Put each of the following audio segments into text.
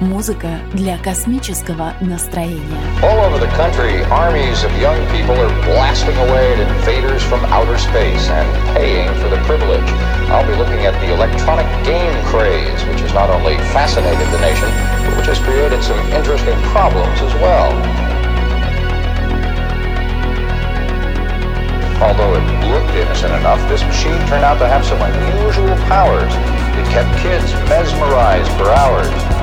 Музыка для космического настроения. All over the country, armies of young people are blasting away at invaders from outer space and paying for the privilege. I'll be looking at the electronic game craze, which has not only fascinated the nation, but which has created some interesting problems as well. Although it looked innocent enough, this machine turned out to have some unusual powers. It kept kids mesmerized for hours.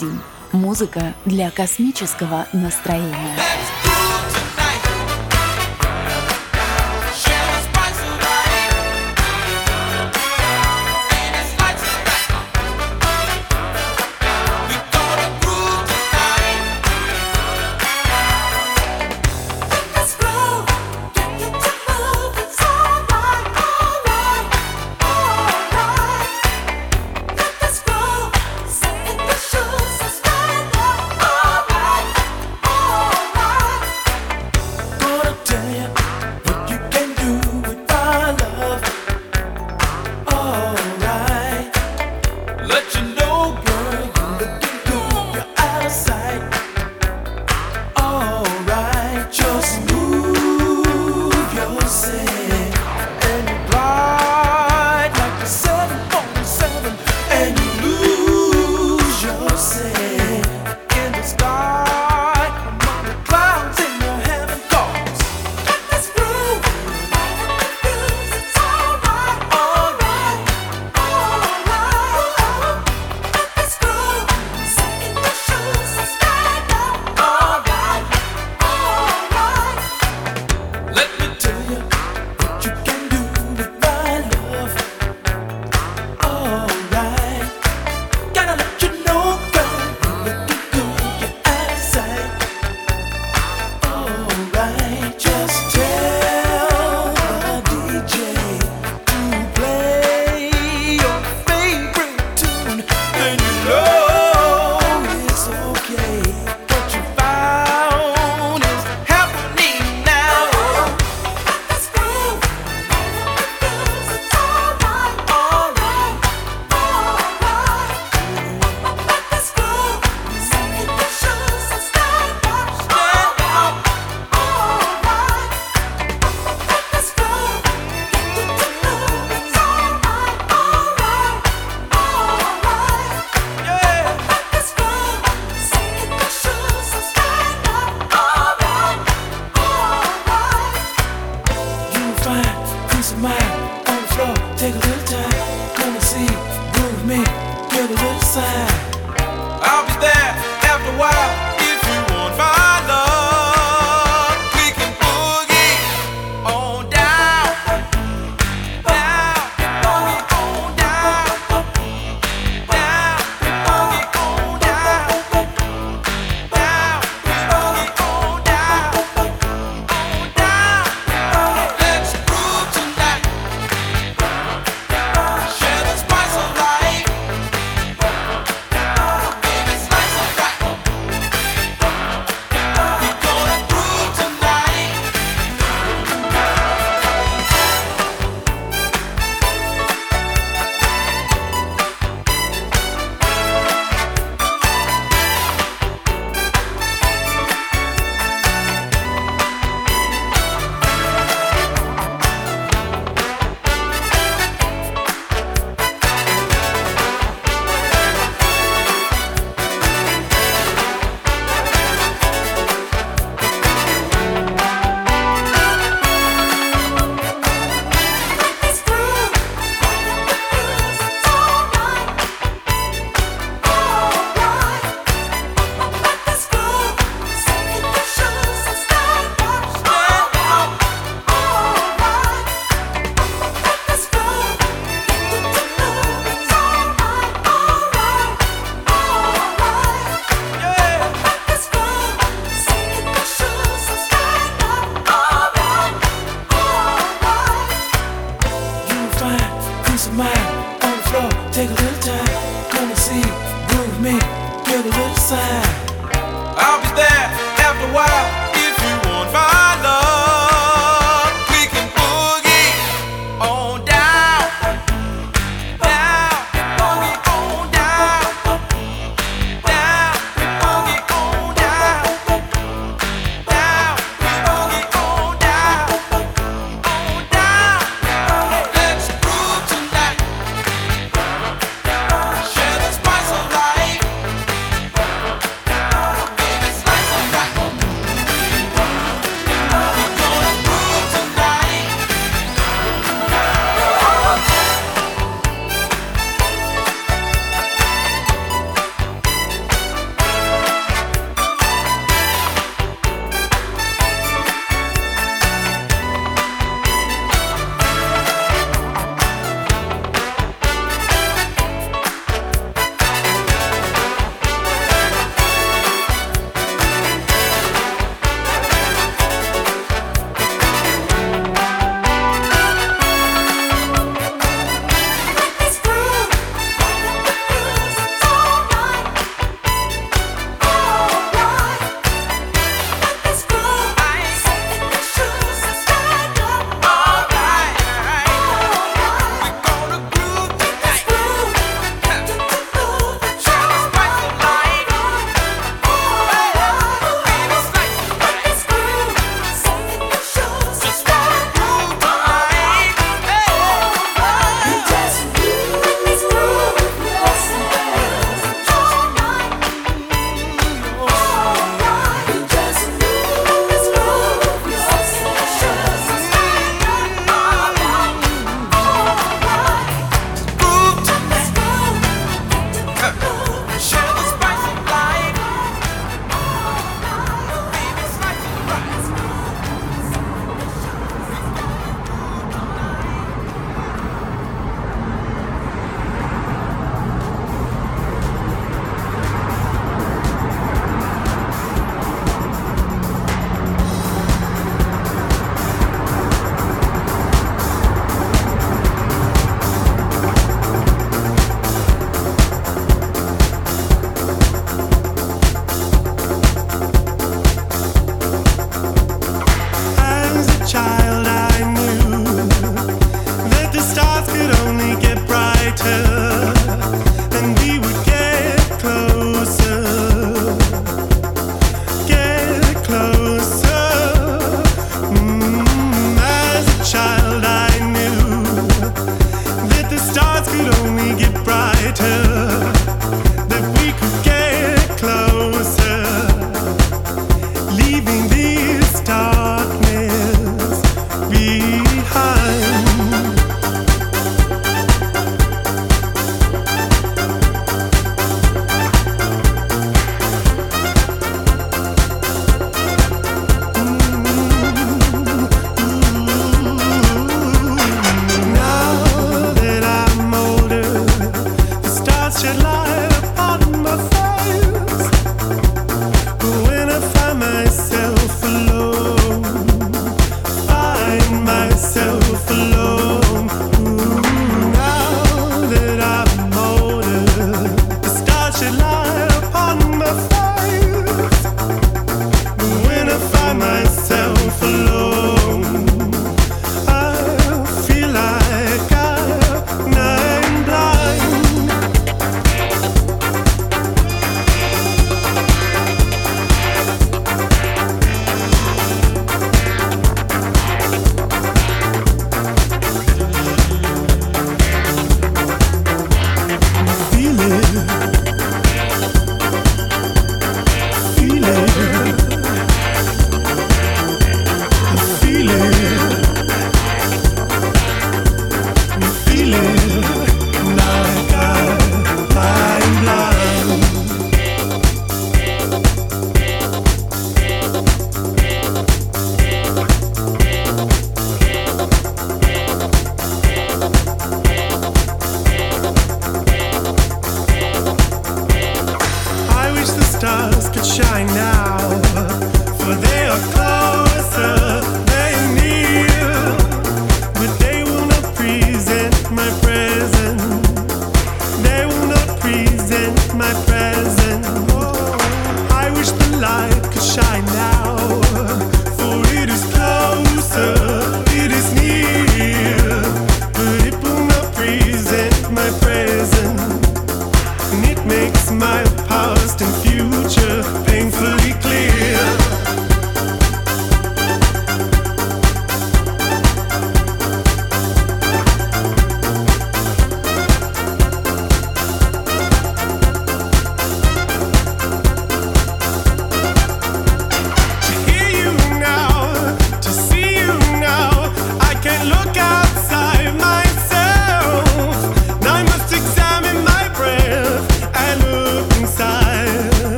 91. Музыка для космического настроения.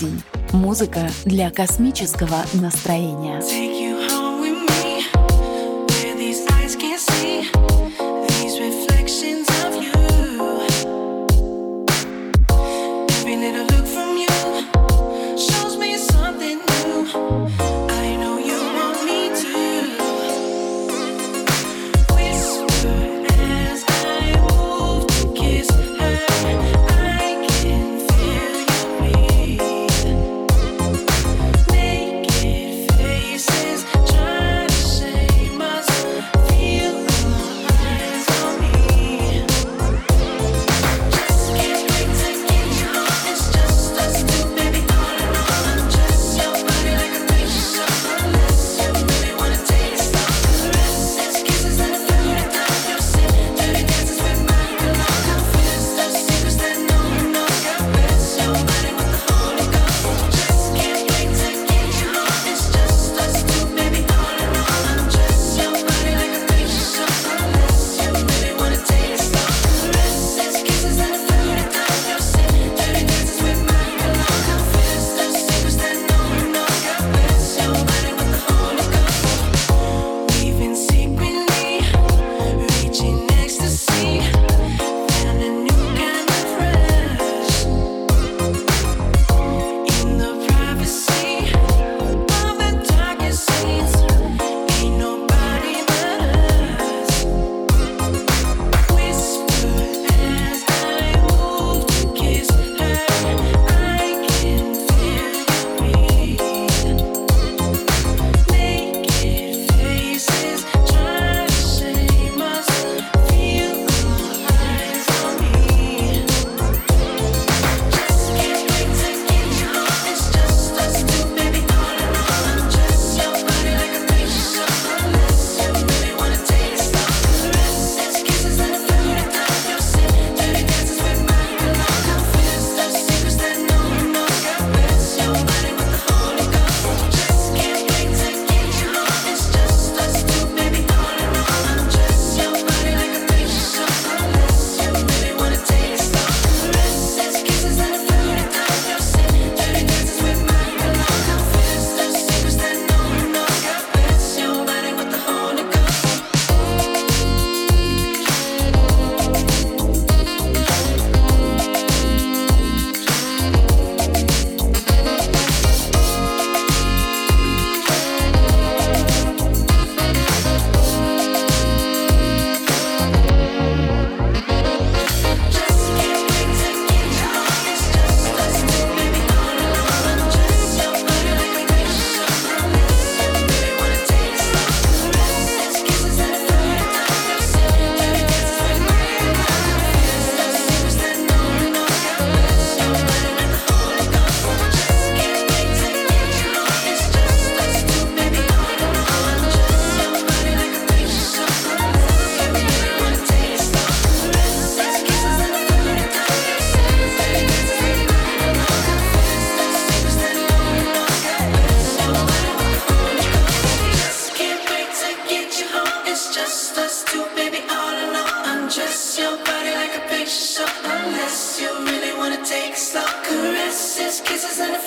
день. Музыка для космического настроения. Take you forever.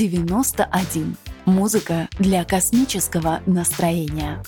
91. Музыка для космического настроения.